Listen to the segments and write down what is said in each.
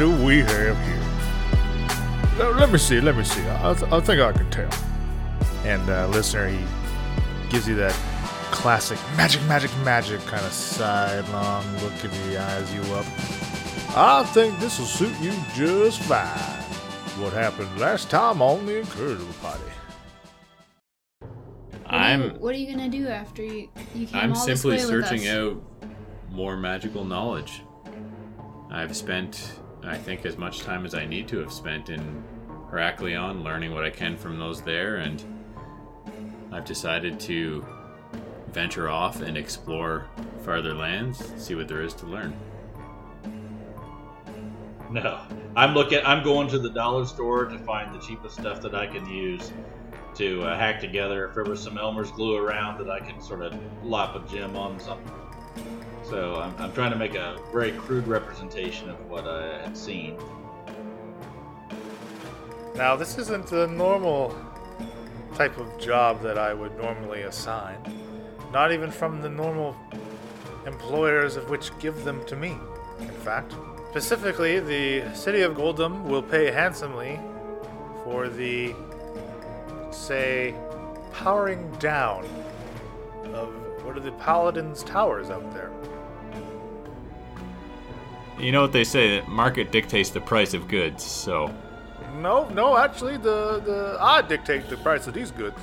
do we have here? Let, let me see, let me see. I, I, I think I can tell. And uh, listener, he gives you that classic magic, magic, magic kind of sidelong look in the eyes you up. I think this will suit you just fine. What happened last time on the incorrigible party? What are you- I'm What are you gonna do after you you came I'm all this simply way with searching us? out more magical knowledge. I've spent I think as much time as I need to have spent in Heraklion learning what I can from those there and I've decided to venture off and explore farther lands, see what there is to learn. No, I'm looking. I'm going to the dollar store to find the cheapest stuff that I can use to uh, hack together. If there was some Elmer's glue around that I can sort of lop a gem on something. So I'm, I'm trying to make a very crude representation of what I had seen. Now, this isn't the normal type of job that I would normally assign. Not even from the normal employers of which give them to me, in fact. Specifically, the city of Goldham will pay handsomely for the, say, powering down of what are the Paladins' towers out there. You know what they say that market dictates the price of goods, so No, no, actually, the, the I dictate the price of these goods.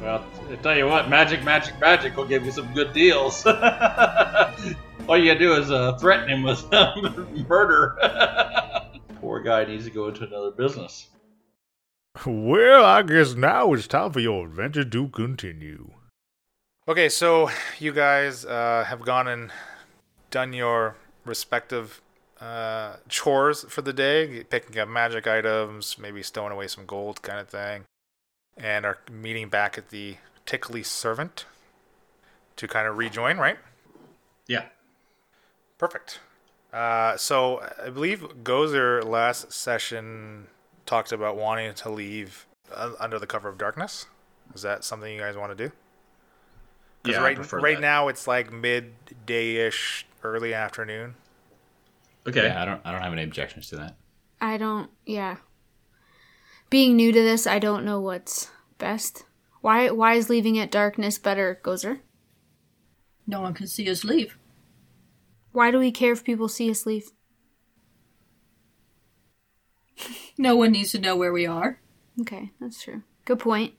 Well, I tell you what, magic, magic, magic will give you some good deals. All you gotta do is uh, threaten him with murder. Poor guy needs to go into another business. Well, I guess now it's time for your adventure to continue. Okay, so you guys uh, have gone and done your respective uh, chores for the day, picking up magic items, maybe stowing away some gold, kind of thing, and are meeting back at the Tickly Servant to kind of rejoin, right? Yeah. Perfect. Uh, so I believe Gozer last session talked about wanting to leave uh, under the cover of darkness. Is that something you guys want to do? 'Cause Yeah, right, right that. now it's like midday-ish, early afternoon. Okay. yeah, I don't I don't have any objections to that. I don't. Yeah. Being new to this, I don't know what's best. Why? Why is leaving at darkness better, Gozer? No one can see us leave. Why do we care if people see us leave? No one needs to know where we are. Okay, that's true. Good point.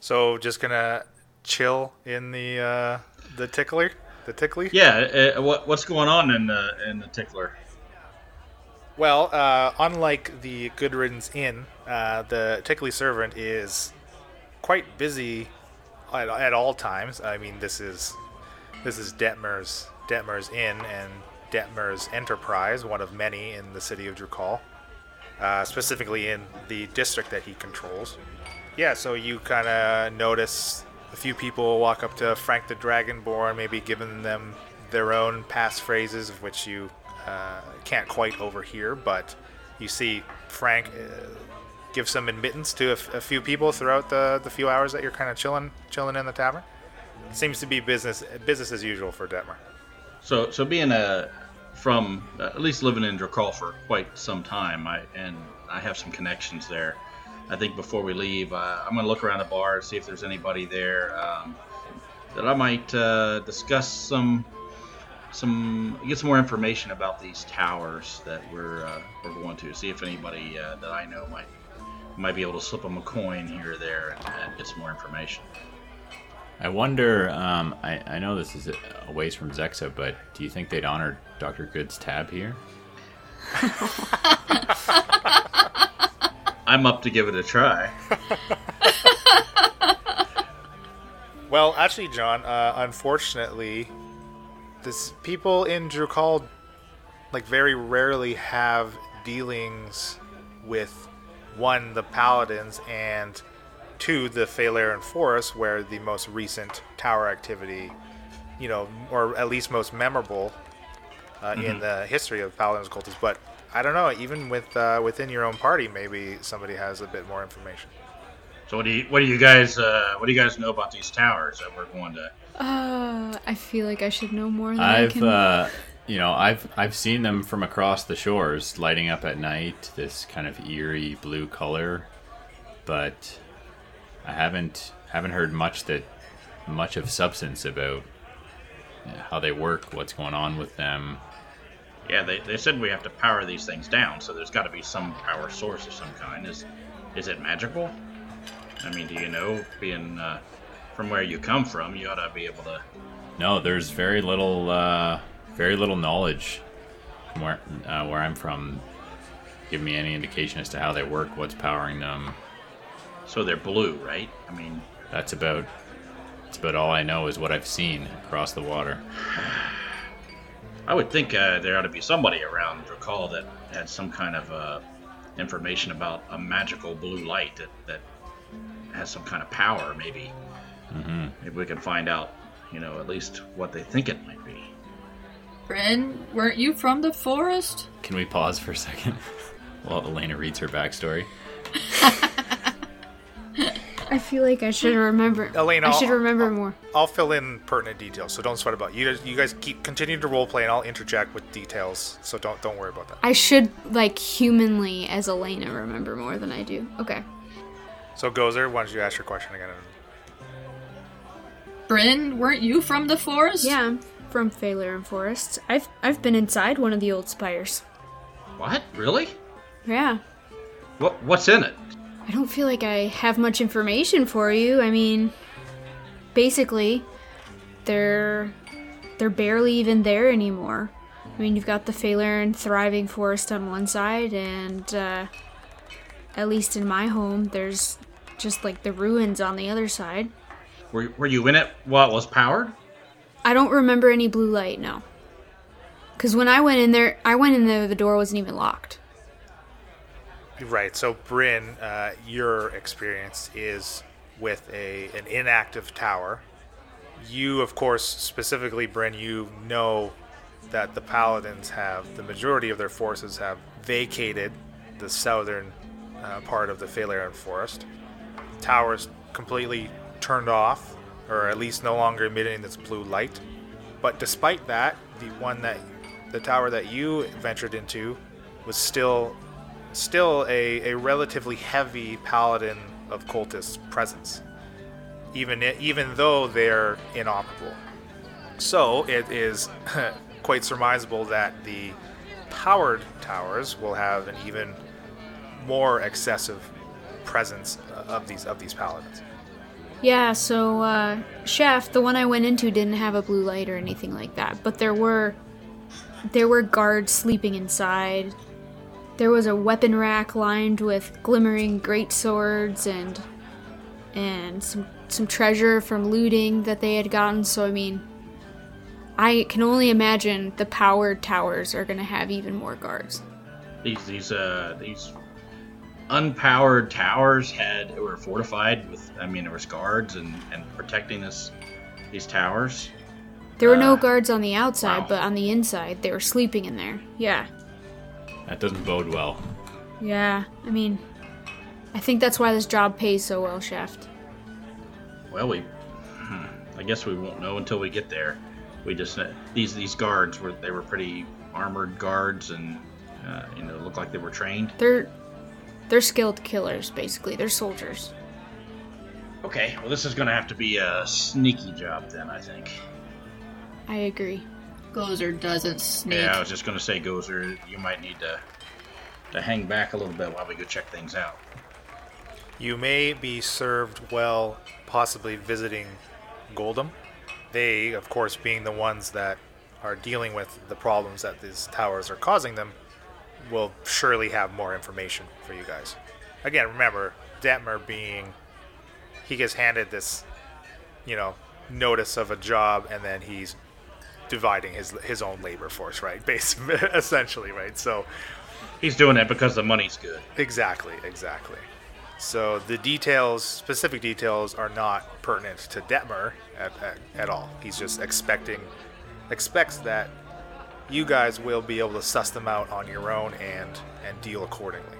So just gonna chill in the uh, the tickler, the tickly. Yeah. Uh, what, what's going on in the in the tickler? Well, uh, unlike the Good Riddance Inn, uh, the Tickly Servant is quite busy at, at all times. I mean, this is this is Detmer's Detmer's Inn and Detmer's Enterprise, one of many in the city of Drukhall, uh, specifically in the district that he controls. Yeah, so you kind of notice a few people walk up to Frank the Dragonborn, maybe giving them their own passphrases, of which you uh, can't quite overhear, but you see Frank uh, give some admittance to a, f- a few people throughout the, the few hours that you're kind of chilling chilling in the tavern. Seems to be business business as usual for Detmer. So, so being a from uh, at least living in Drukhall for quite some time, I and I have some connections there. I think before we leave, uh, I'm gonna look around the bar and see if there's anybody there um, that I might uh, discuss some some get some more information about these towers that we're uh, we're going to. See if anybody uh, that I know might might be able to slip them a coin here or there and, and get some more information. I wonder. Um, I I know this is a a ways from Zexa, but do you think they'd honor Doctor Good's tab here? I'm up to give it a try. Well, actually, John, uh, unfortunately, this people in Drukhall like very rarely have dealings with one the paladins and two the Phalarian Forest, where the most recent tower activity, you know, or at least most memorable uh, in the history of paladins cultists. But I don't know, even with uh, within your own party, maybe somebody has a bit more information. So what do you what do you guys uh, what do you guys know about these towers that we're going to? Uh, I feel like I should know more than I I've can. uh, you know, I've I've seen them from across the shores, lighting up at night, this kind of eerie blue color, but I haven't haven't heard much that much of substance about how they work, what's going on with them. Yeah, they, they said we have to power these things down, so there's got to be some power source of some kind. Is is it magical? I mean, do you know, being uh, from where you come from, you ought to be able to. No, there's very little uh, very little knowledge from where uh, where I'm from. Give me any indication as to how they work, what's powering them. So they're blue, right? I mean, That's about that's about all I know is what I've seen across the water. I would think uh, there ought to be somebody around Drukhall that had some kind of uh, information about a magical blue light that, that has some kind of power. Maybe, hmm maybe we can find out, you know, at least what they think it might be. Bryn, weren't you from the forest? Can we pause for a second while Elena reads her backstory? I feel like I should remember. Elena, I should I'll- remember more. I'll fill in pertinent details, so don't sweat about it. You guys, you guys keep continue to roleplay, and I'll interject with details. So don't don't worry about that. I should like humanly as Elena remember more than I do. Okay. So Gozer, why don't you ask your question again? Bryn, weren't you from the forest? Yeah, I'm from Phaler Forest. I've I've been inside one of the old spires. What? Really? Yeah. What What's in it? I don't feel like I have much information for you. I mean, basically, they're they're barely even there anymore. I mean, you've got the Phaler thriving forest on one side, and uh, at least in my home, there's just like the ruins on the other side. Were, were you in it while it was powered? I don't remember any blue light, no. Because when I went in there, I went in there, the door wasn't even locked. Right. So Bryn, uh, your experience is with a an inactive tower. You, of course, specifically Bryn, you know that the paladins have the majority of their forces have vacated the southern uh, part of the Phalarian forest. Towers completely turned off, or at least no longer emitting this blue light. But despite that, the one that the tower that you ventured into was still still a, a relatively heavy paladin of cultist presence, even even though they're inoperable. So it is quite surmisable that the powered towers will have an even more excessive presence uh, of these of these paladins. Yeah, so uh, Chef, the one I went into didn't have a blue light or anything like that, but there were there were guards sleeping inside. There was a weapon rack lined with glimmering great swords and and some some treasure from looting that they had gotten. So I mean, I can only imagine the powered towers are going to have even more guards. These these uh these unpowered towers had were fortified with I mean there was guards and and protecting this these towers. There were no Uh, guards on the outside, wow. but on the inside they were sleeping in there. Yeah. That doesn't bode well. Yeah, I mean, I think that's why this job pays so well, Shaft. Well, we hmm, I guess we won't know until we get there. We just these these guards were they were pretty armored guards and uh, you know looked like they were trained. They're they're skilled killers, basically. They're soldiers. Okay, well this is gonna have to be a sneaky job then I think. I agree. Gozer doesn't sneak. Yeah, I was just gonna say, Gozer, you might need to to hang back a little bit while we go check things out. You may be served well, possibly visiting Goldham. They, of course, being the ones that are dealing with the problems that these towers are causing them, will surely have more information for you guys. Again, remember, Detmer being. He gets handed this, you know, notice of a job, and then he's dividing his his own labor force, right? Basically, essentially, right? So, He's doing it because the money's good. Exactly, exactly. So the details, specific details, are not pertinent to Detmer at, at, at all. He's just expecting, expects that you guys will be able to suss them out on your own and and deal accordingly.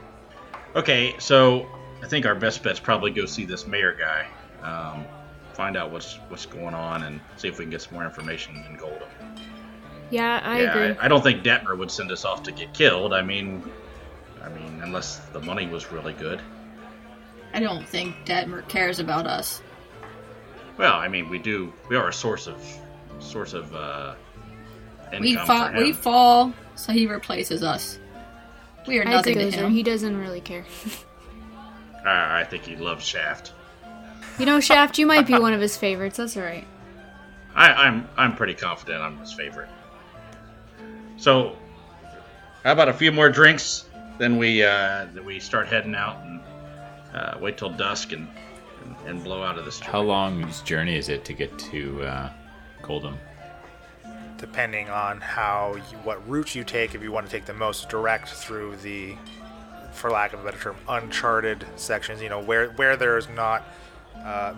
Okay, so I think our best bet's probably go see this mayor guy, um, find out what's what's going on, and see if we can get some more information in Goldham. Yeah, I yeah, agree. I, I don't think Detmer would send us off to get killed. I mean, I mean, unless the money was really good. I don't think Detmer cares about us. Well, I mean, we do. We are a source of source of uh, income We for fall, him. we fall, so he replaces us. We are nothing agree to him. He doesn't really care. I, I think he loves Shaft. you know, Shaft, you might be one of his favorites. That's alright. I, I'm I'm pretty confident I'm his favorite. So, how about a few more drinks? Then we uh, then we start heading out and uh, wait till dusk and, and and blow out of this. How long's journey is it to get to uh, Goldham? depending on how you, what route you take. If you want to take the most direct through the, for lack of a better term, uncharted sections, you know where where there's not uh,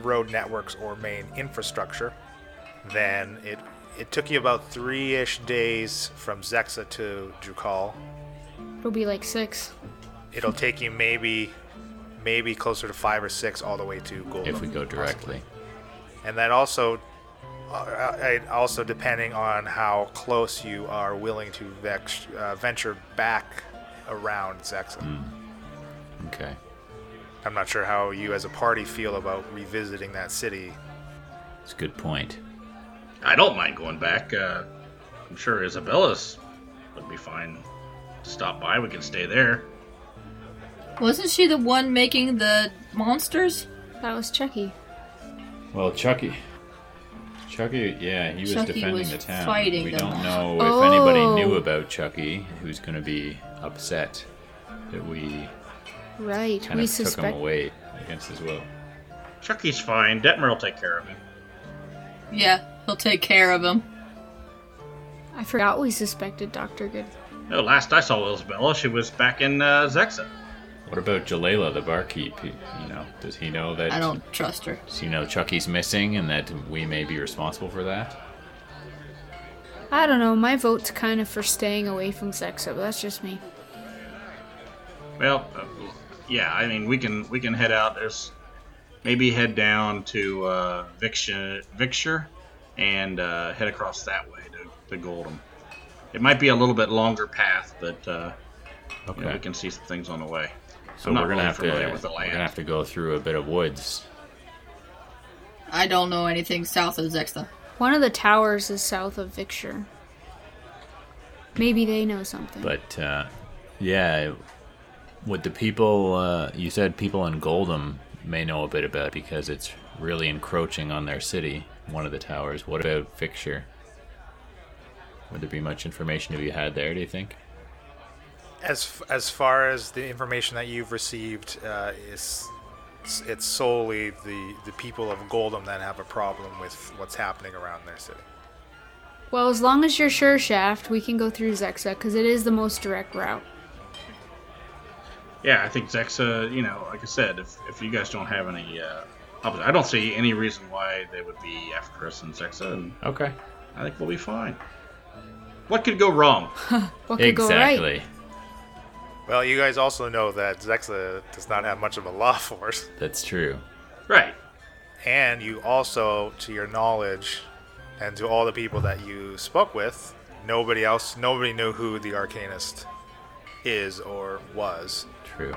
road networks or main infrastructure, then it it took you about three-ish days from Zexa to Drukhall. It'll be like six. It'll take you maybe maybe closer to five or six all the way to Gold. If we go directly. and then also uh, also depending on how close you are willing to vex, uh, venture back around Zexa. Okay. I'm not sure how you as a party feel about revisiting that city. It's a good point. I don't mind going back. Uh, I'm sure Isabella's would be fine. to Stop by. We can stay there. Wasn't she the one making the monsters? That was Chucky. Well, Chucky. Chucky, yeah, he was Chucky defending was the town. fighting we them. don't know Oh. if anybody knew about Chucky who's going to be upset that we Right. kind we of took him away against his will. Chucky's fine. Detmer will take care of him. Yeah, he'll take care of him. I forgot we suspected Dr. Good. No, last I saw Isabella, she was back in uh, Zexa. What about Jalela, the barkeep? He- You know, does he know that? I don't trust her. Does he know Chucky's missing and that we may be responsible for that? I don't know. My vote's kind of for staying away from Zexa, but that's just me. Well, uh, yeah, I mean we can we can head out. There's maybe head down to uh, Vixia, Vixture and uh, head across that way to, to Goldham. It might be a little bit longer path, but uh, you know, we can see some things on the way. So I'm not we're gonna really have to with the we're gonna have to go through a bit of woods. I don't know anything south of Zexa. One of the towers is south of Victor. Maybe they know something. But uh, yeah, what the people uh, you said people in Goldham may know a bit about because it's really encroaching on their city. One of the towers. What about Fixture? Would there be much information to be had there? Do you think? As as far as the information that you've received uh, is it's- it's solely the the people of Goldham that have a problem with what's happening around their city. well, as long as you're sure, Shaft, we can go through Zexa because it is the most direct route. Yeah, I think Zexa, you know, like I said, if, if you guys don't have any, uh, opposite, I don't see any reason why they would be after us in Zexa, and Okay. I think we'll be fine. What could go wrong? What could go right? Exactly. Well, you guys also know that Zexa does not have much of a law force. That's true. Right. And you also, to your knowledge, and to all the people that you spoke with, nobody else, nobody knew who the Arcanist is or was. True.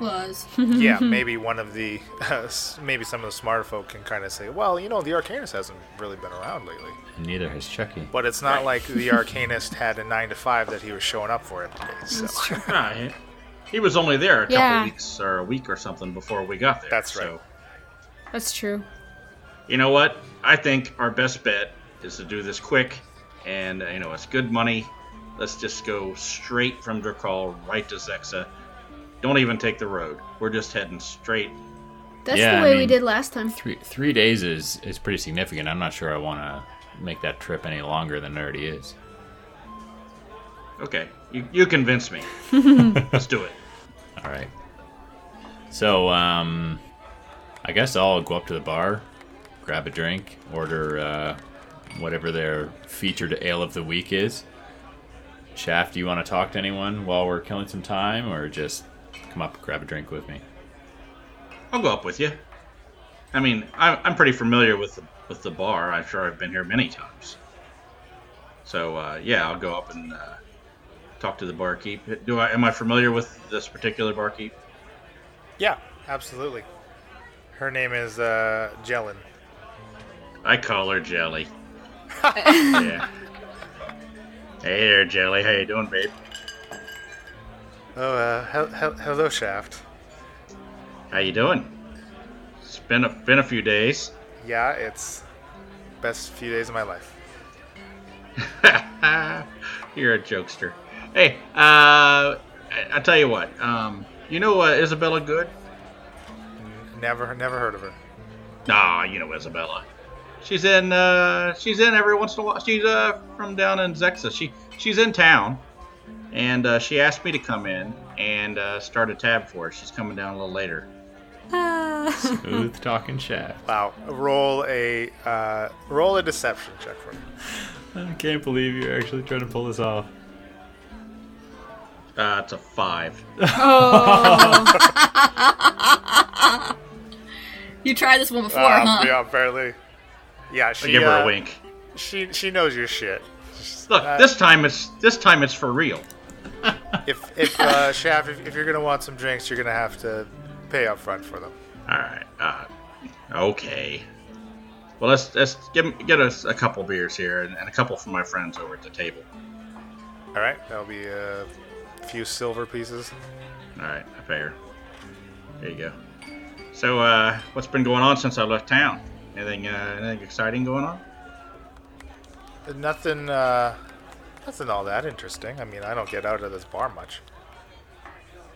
Was. yeah, maybe one of the, maybe some of the smarter folk can kind of say, well, you know, the Arcanist hasn't really been around lately. Neither has Chucky. But it's not like the Arcanist had a nine to five that he was showing up for every day. So That's true. He, he was only there a couple Yeah. weeks or a week or something before we got there. That's right. So, That's true. you know what? I think our best bet is to do this quick, and uh, you know it's good money. Let's just go straight from Drukhall right to Zexa. Don't even take the road. We're just heading straight. That's Yeah, the I way we did last time. Three three days is is pretty significant. I'm not sure I want to make that trip any longer than it already is. Okay, you, you convinced me. Let's do it. All right. So, um, I guess I'll go up to the bar, grab a drink, order uh, whatever their featured ale of the week is. Shaft, do you want to talk to anyone while we're killing some time, or just come up, grab a drink with me? I'll go up with you. I mean, I'm, I'm pretty familiar with the with the bar. I'm sure I've been here many times. So uh, yeah, I'll go up and uh, talk to the barkeep. Do I am I familiar with this particular barkeep? Yeah, absolutely. Her name is uh, Jellin. I call her Jelly. yeah. Hey there, Jelly. How you doing, babe? Oh, uh, hel- hel- hello, Shaft. How you doing? It's been a been a few days. Yeah, it's best few days of my life. You're a jokester. Hey, uh, I, I tell you what. Um, you know uh, Isabella Good? Never, never heard of her. Nah, you know Isabella. She's in. Uh, she's in every once in a while. She's uh, from down in Zexa. She she's in town, and uh, she asked me to come in and uh, start a tab for her. She's coming down a little later. Smooth talking shaft. Wow. Roll a uh, roll a deception check for me. I can't believe you're actually trying to pull this off. Uh, it's a five. You tried this one before, Um, huh? Yeah, apparently. Yeah, I she give her uh, a wink. She she knows your shit. Look, uh, this time it's this time it's for real. If if uh, Shaft, if, if you're gonna want some drinks, you're gonna have to pay up front for them. All right. Uh, okay. Well, let's let's get get us a couple beers here and, and a couple from my friends over at the table. All right, that'll be a few silver pieces. All right, I pay her. There you go. So, uh, what's been going on since I left town? Anything uh, anything exciting going on? Nothing, uh, nothing all that interesting. I mean, I don't get out of this bar much.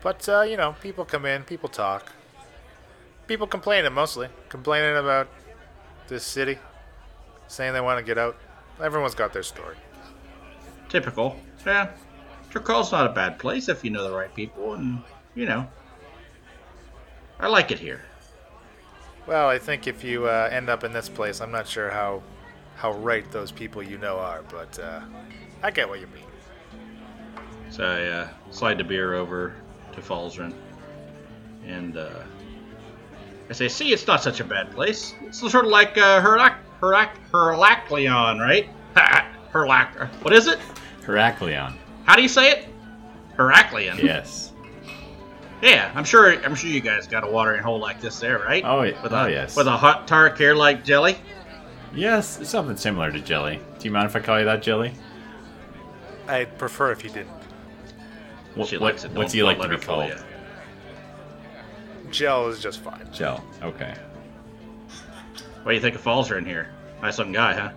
But, uh, you know, people come in, people talk. People complaining mostly. Complaining about this city. Saying they want to get out. Everyone's got their story. Typical. Yeah. Drukhall's not a bad place if you know the right people, and you know. I like it here. Well, I think if you uh, end up in this place, I'm not sure how how right those people you know are, but uh, I get what you mean. So I uh, slide the beer over to Falzern, and uh, I say, "See, it's not such a bad place. It's sort of like uh, Herlac, Herlac, Heracleon, right? Herlac. What is it? Heracleon. How do you say it? Heracleon. Yes. Yeah, I'm sure. I'm sure you guys got a watering hole like this there, right? Oh, yeah. With oh a, yes. With a hot tar here like jelly. yes, something similar to jelly. Do you mind if I call you that, jelly? I'd prefer if you didn't. What, She what- likes it. what's Don't- he like to let be called? ya. Gel is just fine. Gel. Okay. What do you think of Falzer in here? Nice looking guy, huh?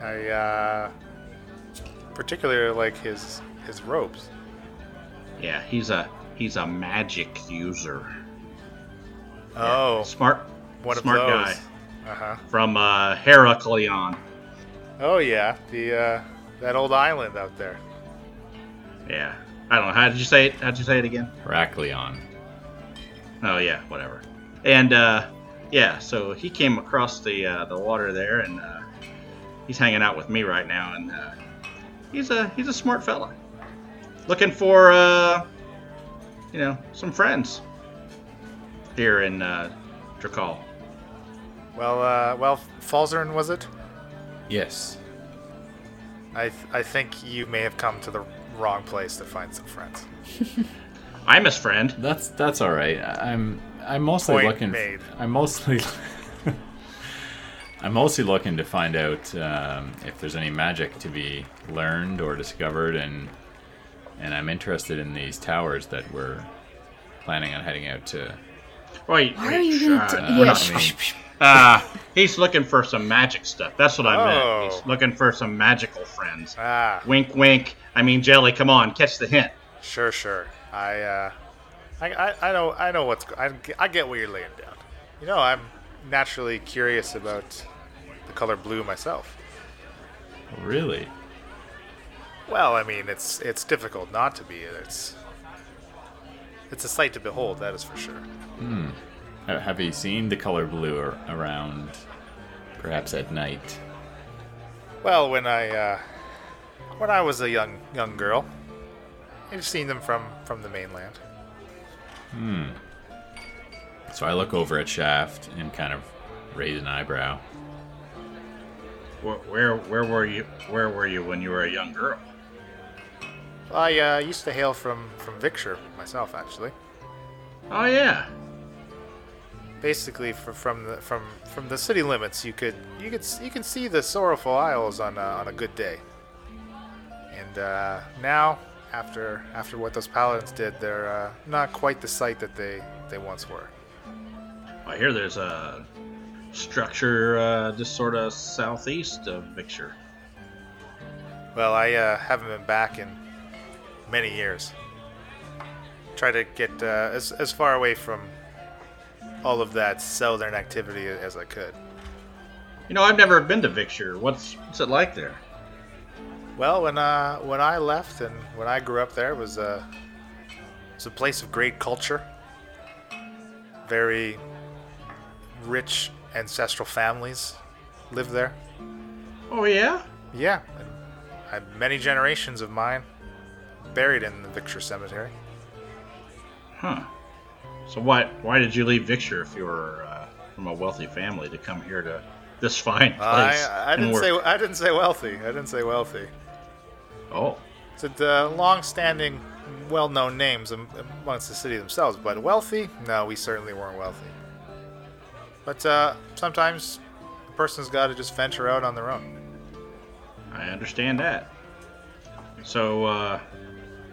I uh, particularly like his his robes. Yeah, he's a he's a magic user. Oh, Smart, one smart those. guy Uh huh. from uh, Heracleon. Oh yeah, the uh, that old island out there. Yeah, I don't know. How did you say it? How did you say it again? Heracleon. Oh yeah, whatever. And uh, yeah, so he came across the uh, the water there, and uh, he's hanging out with me right now, and uh, he's a he's a smart fella, looking for uh, you know some friends here in uh, Drukhall. Well, uh, well, Falzern was it? Yes. I th- I think you may have come to the wrong place to find some friends. I'm his friend. That's that's all right. I- I'm I'm mostly Point looking. made. I'm mostly. I'm mostly looking to find out um, if there's any magic to be learned or discovered, and and I'm interested in these towers that we're planning on heading out to. Wait, Why are you gonna uh, t- Uh, yeah, I mean, sh- sh- Uh, he's looking for some magic stuff. That's what I Oh. meant. He's looking for some magical friends. Ah, Wink, wink. I mean, Jelly, come on, catch the hint. sure, sure. I uh, I, I, I know I know what's I, I, g- I get what you're laying down. You know, I'm naturally curious about the color blue myself. really? Well, I mean, it's it's difficult not to be. It's it's a sight to behold, that is for sure. Ha- Have you seen the color blue ar- around, perhaps at night? Well, when I uh, when I was a young young girl, I've seen them from from the mainland. Hmm. So I look over at Shaft and kind of raise an eyebrow. Where, where where were you? Where were you when you were a young girl? I uh, used to hail from from Victor myself, actually. Oh yeah. Basically, fr- from the from from the city limits, you could you could you can see the Sorrowful Isles on a, on a good day. And uh, now, after after what those paladins did, they're uh, not quite the sight that they they once were. I hear there's a structure uh, just sort of southeast of Victor. Well, I uh, haven't been back in many years. Try to get uh, as as far away from all of that southern activity as I could. You know, I've never been to Victor. What's what's it like there? Well, when uh, when I left and when I grew up there, it was a it was a place of great culture. Very rich ancestral families lived there. Oh yeah. Yeah, and I had many generations of mine buried in the Victor Cemetery. Huh. So why why did you leave Victor if you were uh, from a wealthy family to come here to this fine place? I, I didn't work? say I didn't say wealthy. I didn't say wealthy. Oh. It's a uh, long-standing, well-known names am- amongst the city themselves, but wealthy? No, we certainly weren't wealthy. But uh, sometimes a person's got to just venture out on their own. I understand that. So, uh,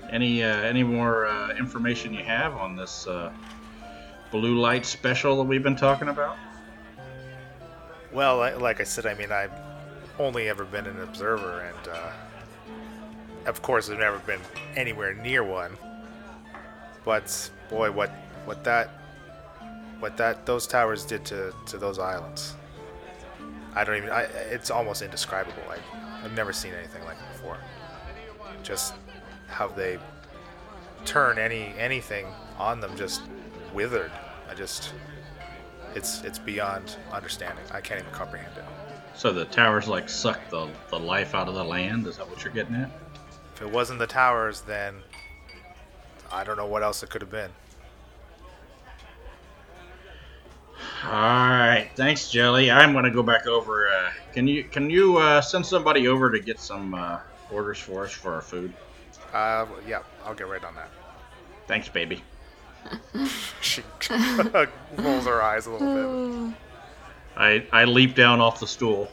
any uh, any more uh, information you have on this uh, blue light special that we've been talking about? Well, like I said, I mean, I've only ever been an observer, and uh, of course, I've never been anywhere near one. But boy, what what that what that those towers did to to those islands, I don't even. I, it's almost indescribable. I, I've never seen anything like it before. Just how they turn any anything on them just withered. I just it's it's beyond understanding. I can't even comprehend it. So the towers like suck the, the life out of the land. Is that what you're getting at? If it wasn't the towers, then I don't know what else it could have been. All right, thanks, Jelly. I'm gonna go back over. Uh, can you can you uh, send somebody over to get some uh, orders for us for our food? Uh, yeah, I'll get right on that. Thanks, baby. She rolls her eyes a little bit. I I leap down off the stool.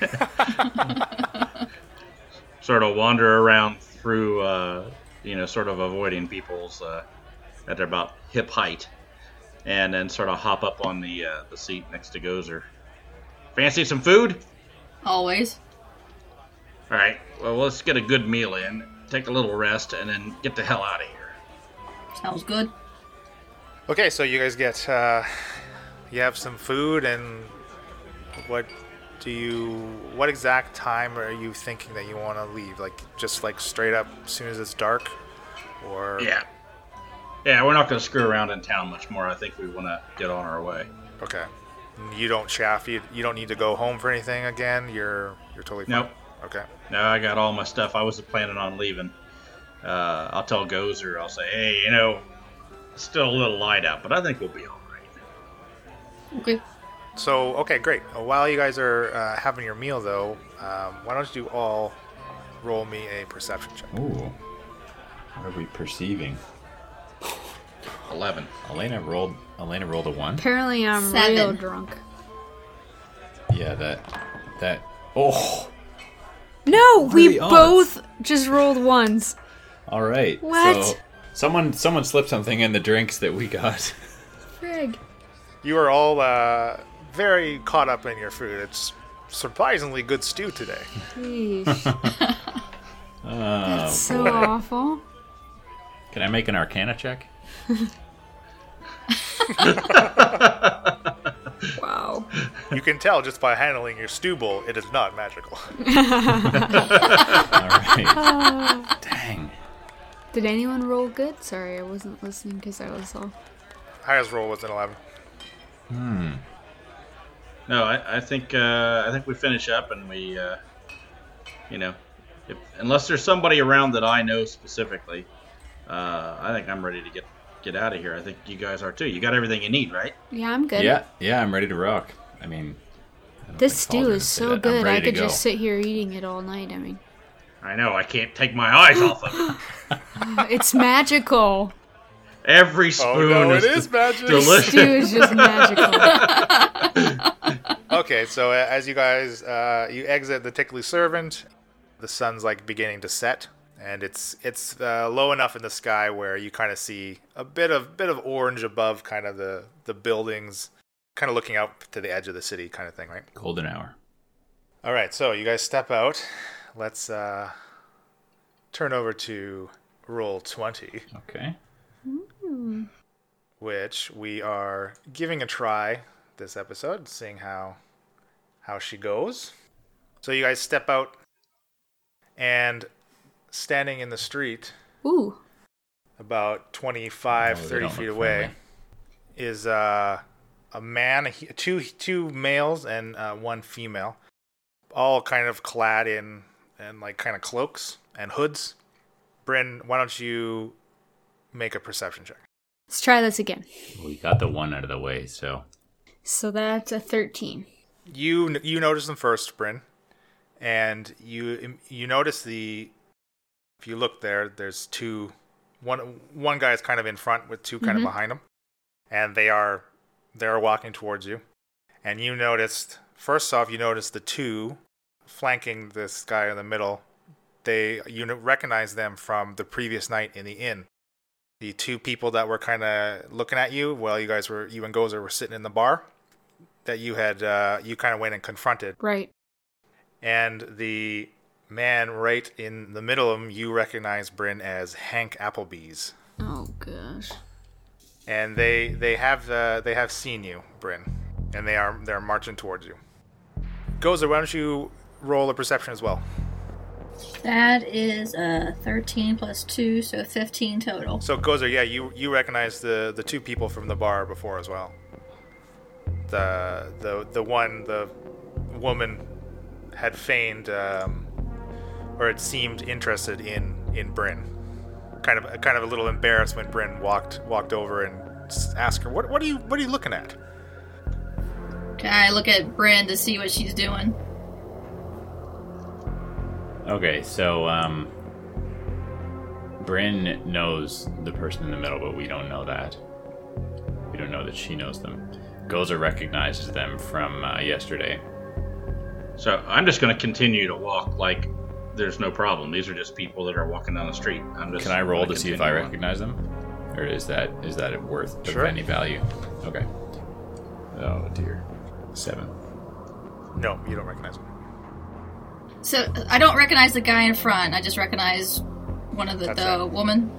sort of wander around through, uh, you know, sort of avoiding people's uh, at their about hip height, and then sort of hop up on the uh, the seat next to Gozer. Fancy some food? Always. All right. Well, let's get a good meal in, take a little rest, and then get the hell out of here. Sounds good. Okay, so you guys get uh, you have some food, and what do you? What exact time are you thinking that you want to leave? Like just like straight up as soon as it's dark, or Yeah. Yeah, we're not going to screw around in town much more. I think we want to get on our way. Okay. You don't Shaft. You, you don't need to go home for anything again. You're you're totally fine. Nope. Okay. No, I got all my stuff. I wasn't planning on leaving. Uh, I'll tell Gozer. I'll say, hey, you know, still a little light out, but I think we'll be all right. Okay. So okay, great. Uh, While you guys are uh, having your meal, though, um, why don't you all roll me a perception check? Ooh. What are we perceiving? Eleven. Elena rolled. Elena rolled a one. Apparently, I'm Seven. real drunk. Yeah, that. That. Oh. No, are we the both just rolled ones. All right. What? So someone someone slipped something in the drinks that we got. Frig. You are all uh, very caught up in your food. It's surprisingly good stew today. Yeesh. Oh, so boy. awful. Can I make an Arcana check? Wow. You can tell just by handling your stew bowl, it is not magical. All right. Dang. Did anyone roll good? Sorry, I wasn't listening because I was all. Highest roll was an 11. Hmm. No, I, I think uh, I think we finish up and we, uh, you know, if, unless there's somebody around that I know specifically, uh, I think I'm ready to get get out of here. I think you guys are too. You got everything you need, right? Yeah, I'm good. Yeah, yeah, I'm ready to rock. I mean, I This stew is so sit good. I ready to could just sit here eating it all night. I mean, I know. I can't take my eyes off of it. it's magical. Every spoon Oh no, is, it is magic. delicious. Stew is just magical. Okay, so uh, as you guys uh, you exit the tickly servant, the sun's like beginning to set, and it's it's uh, low enough in the sky where you kind of see a bit of bit of orange above kind of the the buildings, kind of looking out to the edge of the city, kind of thing, right? Golden hour. All right, so you guys step out. Let's uh, turn over to roll twenty, Okay. which we are giving a try this episode, seeing how how she goes. So you guys step out, and standing in the street, Ooh, about 25, Oh, 30 feet away, is uh, a man, two two males and uh, one female, all kind of clad in in like kind of cloaks and hoods. Bryn, why don't you make a perception check? let's try this again. We got the one out of the way, so So that's a 13. You you notice them first, Bryn, and you you notice the if you look there, there's two one one guy is kind of in front with two kind Mhm. of behind him, and they are they are walking towards you, and you noticed first off you noticed the two flanking this guy in the middle. They you recognize them from the previous night in the inn. The two people that were kind of looking at you while you guys were you and Gozer were sitting in the bar that you had uh, you kind of went and confronted Right. and the man right in the middle of them you recognize Bryn as Hank Applebee's Oh gosh. and they they have uh, they have seen you Bryn and they are they're marching towards you Gozer why don't you roll a perception as well That is a 13 plus 2, so 15 total. so Gozer yeah you you recognize the the two people from the bar before as well the the the one the woman had feigned um, or it seemed interested in in Bryn. Kind of kind of a little embarrassed when Bryn walked walked over and asked her, "What what are you what are you looking at?" Can I look at Bryn to see what she's doing? Okay, so um Bryn knows the person in the middle, but we don't know that. We don't know that she knows them. Gozer recognizes them from uh, yesterday. So I'm just going to continue to walk like there's no problem. These are just people that are walking down the street. I'm just. Can I roll gonna see if I continue on. recognize them, or is that is that worth of any value? Okay. Oh dear. Seven. No, you don't recognize him. So I don't recognize the guy in front. I just recognize one of the, That's the it. woman.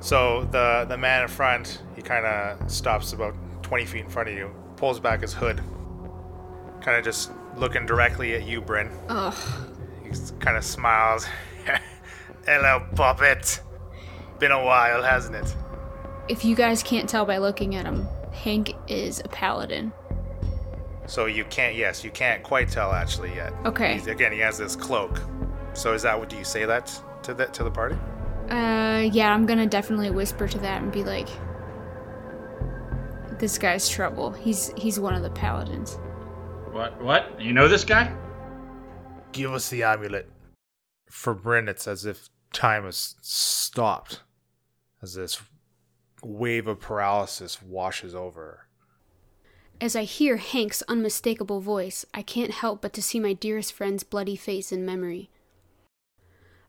So the the man in front, he kind of stops about 20 feet in front of you, pulls back his hood, kind of just looking directly at you, Bryn. Ugh. He kind of smiles. Hello, poppet. Been a while, hasn't it? If you guys can't tell by looking at him, Hank is a paladin. So you can't. Yes, you can't quite tell actually yet. Okay. He's, again, he has this cloak. So is that what do you say that to the to the party? Uh, yeah, I'm gonna definitely whisper to that and be like, "This guy's trouble. He's he's one of the paladins." What? What? You know this guy? Give us the amulet. For Bryn, it's as if time has stopped, as this wave of paralysis washes over her. As I hear Hank's unmistakable voice, I can't help but to see my dearest friend's bloody face in memory.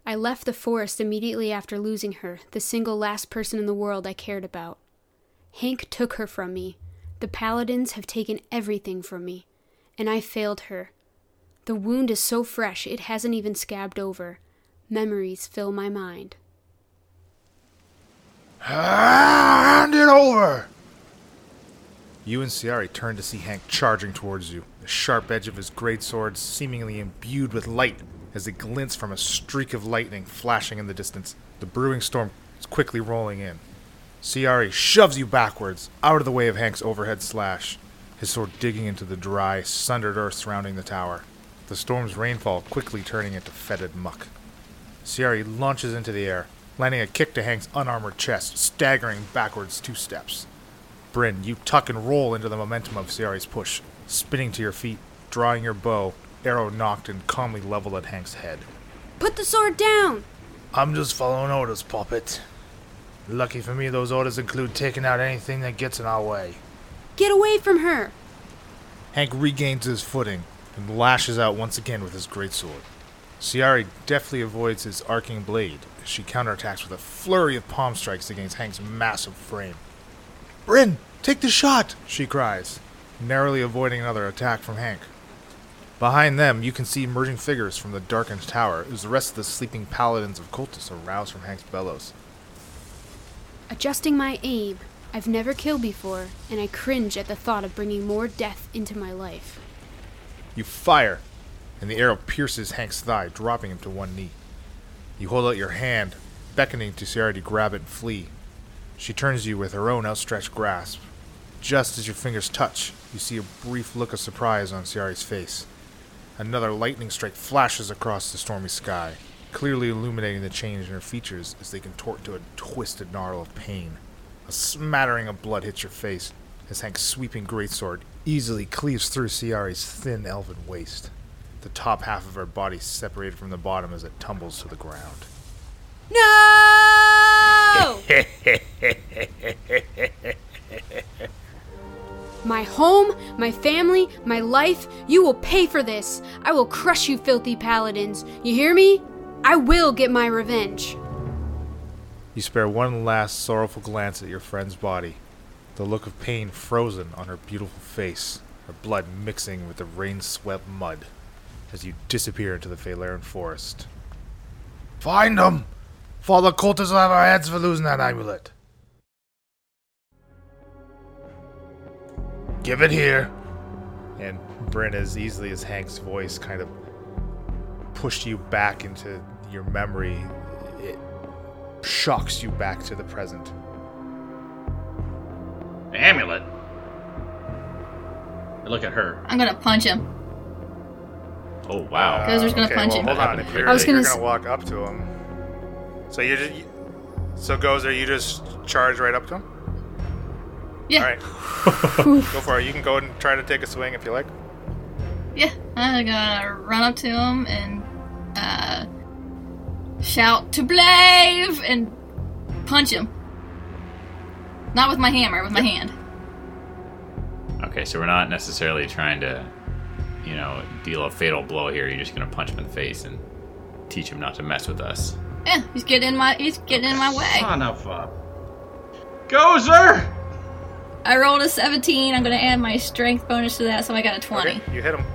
I left the forest immediately after losing her, the single last person in the world I cared about. Hank took her from me. The paladins have taken everything from me, and I failed her. The wound is so fresh it hasn't even scabbed over. Memories fill my mind. Ah, hand it over! You and Ciari turn to see Hank charging towards you, the sharp edge of his greatsword seemingly imbued with light as it glints from a streak of lightning flashing in the distance. The brewing storm is quickly rolling in. Ciari shoves you backwards, out of the way of Hank's overhead slash, his sword digging into the dry, sundered earth surrounding the tower, the storm's rainfall quickly turning into fetid muck. Ciari launches into the air, landing a kick to Hank's unarmored chest, staggering backwards two steps. Bryn, you tuck and roll into the momentum of Ciari's push, spinning to your feet, drawing your bow, arrow nocked and calmly leveled at Hank's head. Put the sword down! I'm just following orders, poppet. Lucky for me, those orders include taking out anything that gets in our way. Get away from her! Hank regains his footing and lashes out once again with his greatsword. Ciari deftly avoids his arcing blade as she counterattacks with a flurry of palm strikes against Hank's massive frame. Bryn, take the shot! she cries, narrowly avoiding another attack from Hank. Behind them, you can see emerging figures from the darkened tower as the rest of the sleeping paladins of Cultus are roused from Hank's bellows. Adjusting my aim, I've never killed before, and I cringe at the thought of bringing more death into my life. You fire, and the arrow pierces Hank's thigh, dropping him to one knee. You hold out your hand, beckoning to Sarah to grab it and flee. She turns to you with her own outstretched grasp. Just as your fingers touch, you see a brief look of surprise on Ciari's face. Another lightning strike flashes across the stormy sky, clearly illuminating the change in her features as they contort to a twisted gnarl of pain. A smattering of blood hits your face as Hank's sweeping greatsword easily cleaves through Ciari's thin elven waist. The top half of her body separated from the bottom as it tumbles to the ground. No! My home, my family, my life, you will pay for this. I will crush you, filthy paladins. You hear me? I will get my revenge. You spare one last sorrowful glance at your friend's body, the look of pain frozen on her beautiful face, her blood mixing with the rain swept mud as you disappear into the Phalaren forest. Find them! Father Cultus will have our heads for losing that amulet. Give it here. And Bryn, as easily as Hank's voice kind of pushed you back into your memory, it shocks you back to the present. The amulet. I look at her. I'm gonna punch him. Oh wow. Gozer's gonna okay, punch well, him. Hold on. That You're, I was you're gonna gonna walk up to him. So you just. So Gozer, you just charge right up to him. Yeah, All right. go for it. You can go and try to take a swing if you like. yeah. I'm gonna run up to him and uh, shout to Blave and punch him. Not with my hammer, with my hand. Okay, so we're not necessarily trying to, you know, deal a fatal blow here. You're just gonna punch him in the face and teach him not to mess with us. Yeah, he's getting in my he's getting in my way. Son of a. Gozer! I rolled a 17. I'm gonna add my strength bonus to that, so I got a 20. Okay. You hit him.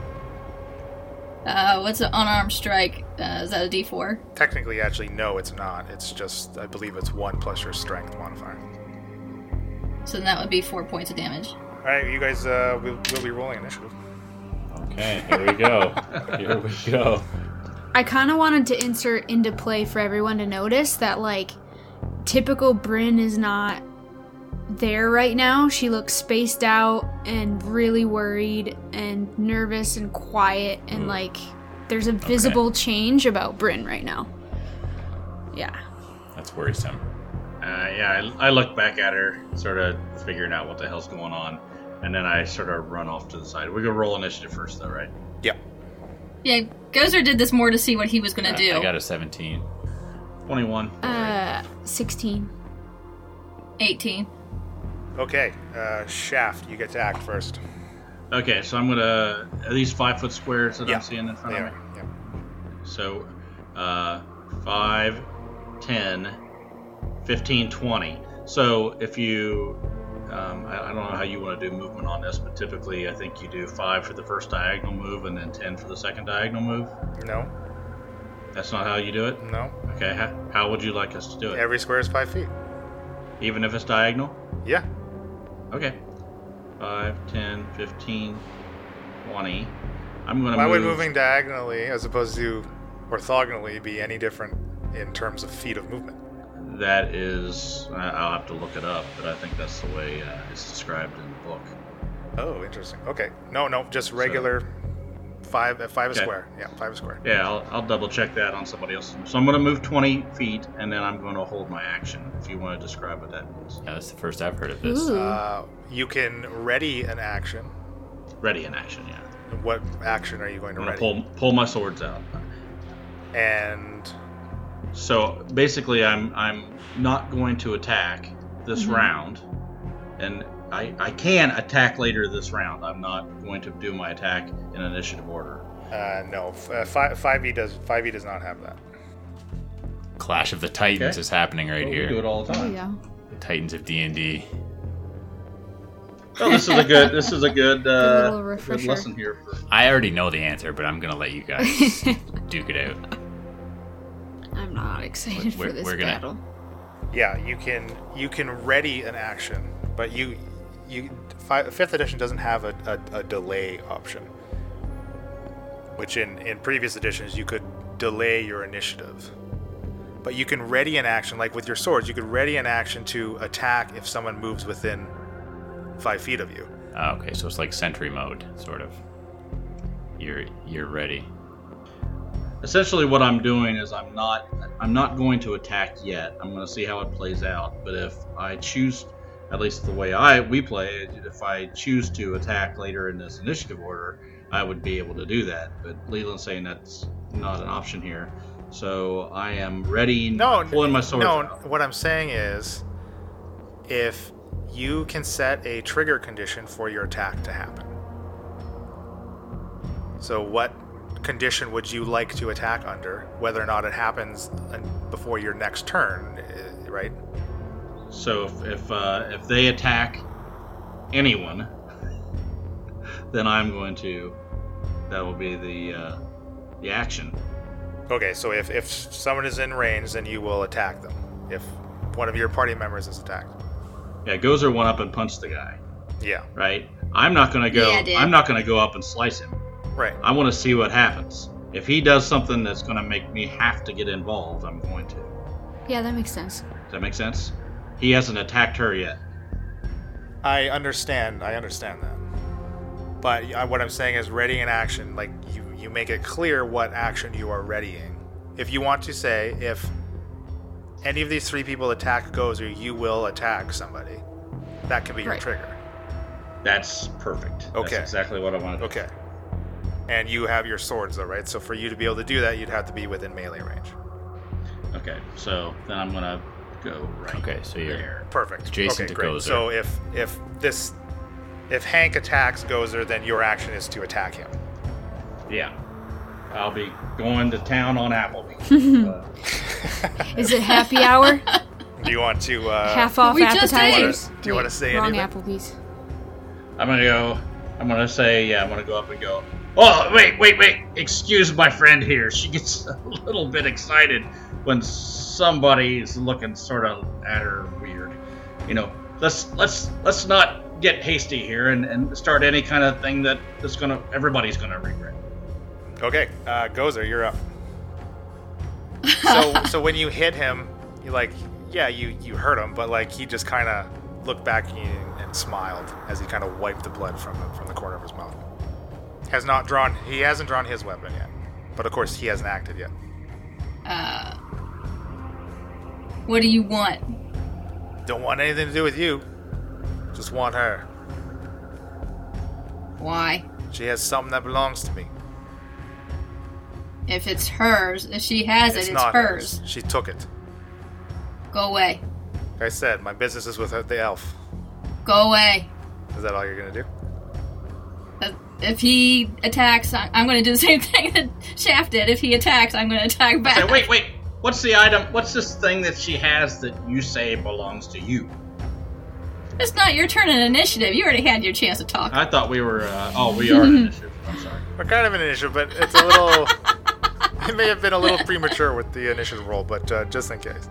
Uh, what's an unarmed strike? Uh, is that a D4? Technically, actually, no, it's not. It's just, I believe it's one plus your strength modifier. So that would be four points of damage. All right, you guys uh, will, will be rolling initiative. Okay, here we go. here we go. I kind of wanted to insert into play for everyone to notice that, like, typical Bryn is not there right now. She looks spaced out and really worried and nervous and quiet, and, like, there's a visible change about Bryn right now. Yeah. That's worrisome. Uh, yeah, I, I look back at her, sort of figuring out what the hell's going on, and then I sort of run off to the side. We're gonna roll initiative first, though, right? Yeah. Yeah, Gozer did this more to see what he was gonna do. I got a 17. Twenty-one. Uh, 16. 18. Okay, uh, Shaft, you get to act first. Okay, so I'm gonna are these five foot squares that Yeah. I'm seeing in front There. of me. Yeah. So, uh, 5, 10, 15, 20. So if you, um, I, I don't know how you want to do movement on this, but typically I think you do 5 for the first diagonal move and then 10 for the second diagonal move. No, That's not how you do it? no. Okay, how, how would you like us to do it? Every square is five feet. Even if it's diagonal? Yeah. Okay. 5, 10, 15, 20. I'm going to Why move. would moving diagonally as opposed to orthogonally be any different in terms of feet of movement? That is, I- I'll have to look it up, but I think that's the way uh, it's described in the book. Oh, interesting. Okay. No, no, just regular five uh, five a square. Yeah, five a square. Yeah, I'll, I'll double check that on somebody else. So I'm going to move 20 feet, and then I'm going to hold my action. If you want to describe what that means. Yeah, that's the first I've heard of this. Uh, you can ready an action. Ready in action, yeah. What action are you going to I'm gonna ready? pull pull my swords out. And So basically, I'm I'm not going to attack this Mm-hmm. round, and I I can attack later this round. I'm not going to do my attack in initiative order. uh, no, f- uh, five five e does five e does not have that. Clash of the Titans Okay. is happening right Well, we here. do it all the There you time. go. Titans of D and D. Oh, this is a good this is a good uh, little good lesson here. For, I already know the answer, but I'm gonna let you guys duke it out. I'm not excited We're- for this we're gonna- battle. Yeah, you can you can ready an action, but you you fi- fifth edition doesn't have a, a, a delay option, which in in previous editions you could delay your initiative. But you can ready an action, like with your swords, you could ready an action to attack if someone moves within five feet of you. Oh, okay, so it's like sentry mode, sort of. You're you're ready. Essentially, what I'm doing is I'm not I'm not going to attack yet. I'm going to see how it plays out. But if I choose, at least the way I we play, it, if I choose to attack later in this initiative order, I would be able to do that. But Leland's saying that's not an option here. So I am ready, No, pulling my sword. No, out. what I'm saying is, if you can set a trigger condition for your attack to happen. So, what condition would you like to attack under? Whether or not it happens before your next turn, uh, right? So if if, uh, if they attack anyone, then I'm going to. That will be the uh, the action. Okay, so if, if someone is in range, then you will attack them. If one of your party members is attacked. Yeah, Gozer went up and punched the guy. Yeah, right? I'm not gonna go. Yeah, I'm not gonna go up and slice him. Right. I want to see what happens. If he does something that's gonna make me have to get involved, I'm going to. Yeah, that makes sense. Does that make sense? He hasn't attacked her yet. I understand. I understand that. But uh, what I'm saying is ready in action. Like you, you make it clear what action you are readying. If you want to say if any of these three people attack Gozer, you will attack somebody. That can be your Right. trigger. That's perfect. Okay. That's exactly what I wanted. Okay. And you have your swords though, right? So for you to be able to do that, you'd have to be within melee range. Okay. So then I'm gonna go right. Okay, so you're- there. Perfect. Adjacent okay, to great. Gozer. So if if this if Hank attacks Gozer, then your action is to attack him. Yeah. I'll be going to town on Applebee. Uh, Is it happy hour? Do you want to uh, Half off We appetizers? Do you wanna say Wrong anything? Applebee's. I'm gonna go. I'm gonna say, yeah. I'm gonna go up and go. Oh, wait, wait, wait! Excuse my friend here. She gets a little bit excited when somebody's looking sort of at her weird. You know, let's let's let's not get hasty here and, and start any kind of thing that that's gonna everybody's gonna regret. Okay, uh, Gozer, you're up. so, so when you hit him, you like, yeah, you you hurt him, but like he just kind of looked back at you and smiled as he kind of wiped the blood from the, from the corner of his mouth. Has not drawn. He hasn't drawn his weapon yet, but of course he hasn't acted yet. Uh, what do you want? Don't want anything to do with you. Just want her. Why? She has something that belongs to me. If it's hers, if she has it, it's not hers. She took it. Go away. Like I said, my business is with the elf. Go away. Is that all you're gonna do? If he attacks, I- I'm going to do the same thing that Shaft did. If he attacks, I'm going to attack back. Say, wait, wait. What's the item? What's this thing that she has that you say belongs to you? It's not your turn in initiative. You already had your chance to talk. I thought we were. Uh, oh, we are in initiative. I'm sorry. We're kind of an initiative, but it's a little. it may have been a little premature with the initiative roll, but uh, just in case.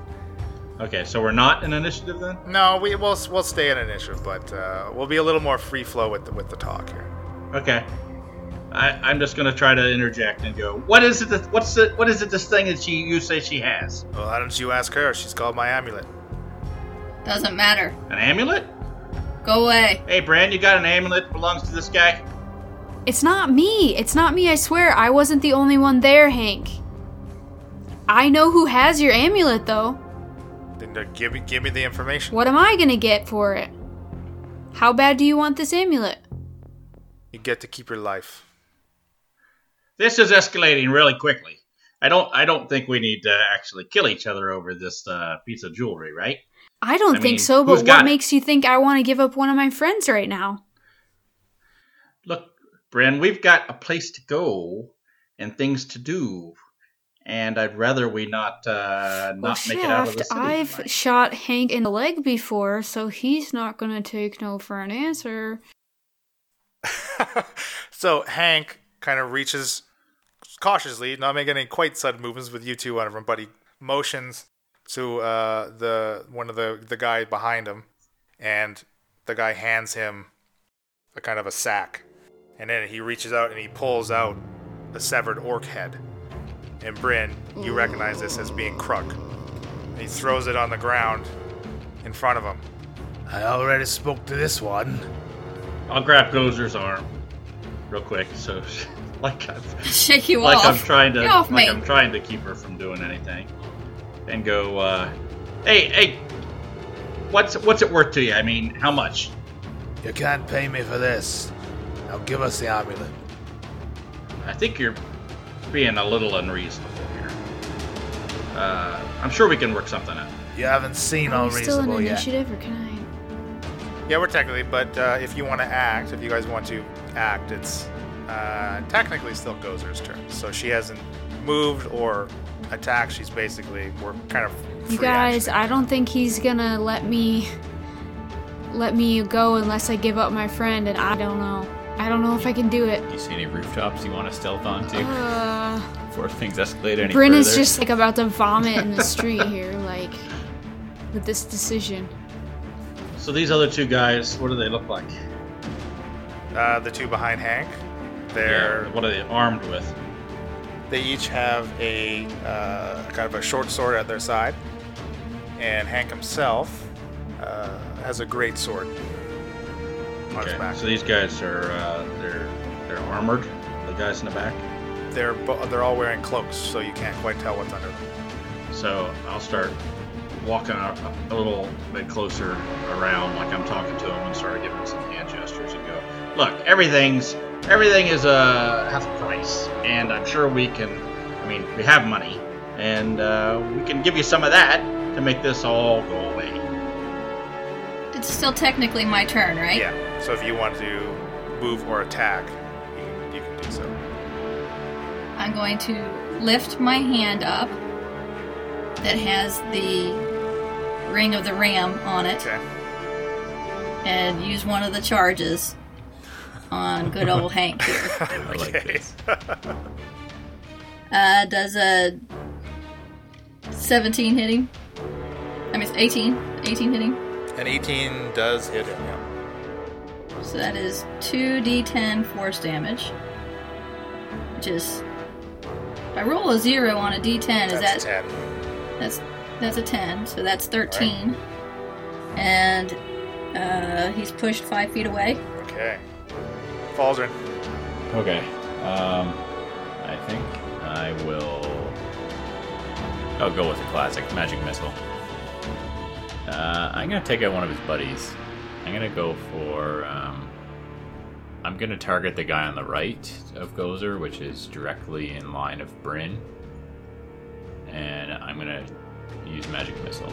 Okay, so we're not in initiative then. No, we will we'll stay in initiative, but uh, we'll be a little more free flow with the, with the talk here. Okay. I, I'm just gonna try to interject and go. What is it? That, what's it? What is it? This thing that she you say she has? Well, why don't you ask her? She's called my amulet. Doesn't matter. An amulet? Go away. Hey, Brand, you got an amulet that belongs to this guy? It's not me. It's not me, I swear. I wasn't the only one there, Hank. I know who has your amulet, though. Then uh, give me give me the information. What am I gonna get for it? How bad do you want this amulet? You get to keep your life. this is escalating really quickly. I don't I don't think we need to actually kill each other over this uh, piece of jewelry, right? I don't I think mean, so, but got what it? makes you think I want to give up one of my friends right now? Look, Bren, we've got a place to go and things to do, and I'd rather we not uh, not well, make it out of the Shaft, city. I've tonight. shot Hank in the leg before, so he's not gonna take no for an answer. so Hank kind of reaches cautiously, not making any quite sudden movements with you two on him, but he motions to uh, the one of the the guy behind him, and the guy hands him a kind of a sack, and then he reaches out and he pulls out a severed orc head. And Bryn, you recognize this as being Kruk. And he throws it on the ground in front of him. I already spoke to this one. I'll grab Gozer's arm real quick, so like I'm, Shake you like off. I'm trying to off like me. I'm trying to keep her from doing anything, and go, uh, hey, hey, what's what's it worth to you? I mean, how much? You can't pay me for this. Now give us the amulet. I think you're being a little unreasonable here. Uh, I'm sure we can work something out. You haven't seen Are all we still in reasonable yet. initiative, or can I? Yeah, we're technically, but uh, if you want to act, if you guys want to act, it's uh, technically still Gozer's turn. So she hasn't moved or attacked. She's basically we're kind of. You guys, action. I don't think he's gonna let me let me go unless I give up my friend, and I don't know. I don't know if I can do it. You see any rooftops you want to stealth onto Uh, before things escalate any Bryn further? is just like about to vomit in the street here, like with this decision. So these other two guys, what do they look like? Uh, the two behind Hank, they're Yeah, what are they armed with? they each have a uh, kind of a short sword at their side, and Hank himself uh, has a great sword on his Okay, back. so these guys are uh, they're they're armored. The guys in the back. They're bo- they're all wearing cloaks, so you can't quite tell what's under them. So I'll start walking a, a little bit closer around, like I'm talking to them, and start giving some hand gestures and go, "Look, everything's everything is uh, half a price, and I'm sure we can. I mean, we have money, and uh, we can give you some of that to make this all go away." It's still technically my turn, right? Yeah. So if you want to move or attack, you can, you can do so. I'm going to lift my hand up that has the ring of the ram on it Okay. and use one of the charges on good old Hank here. I like Okay. this. Uh, does a 17 hitting? I mean, it's 18. 18 hitting. An 18 does hit him. Yeah. So that is 2d10 force damage. Which is. If I roll a 0 on a d10, is that. 10. That's that's a 10, so that's 13. And uh, he's pushed 5 feet away. Okay. Faldrin. Okay. Um, I think I will. I'll go with the classic magic missile. Uh, I'm gonna take out one of his buddies. I'm gonna go for. Um, I'm gonna target the guy on the right of Gozer, which is directly in line of Bryn, and I'm gonna use magic missile.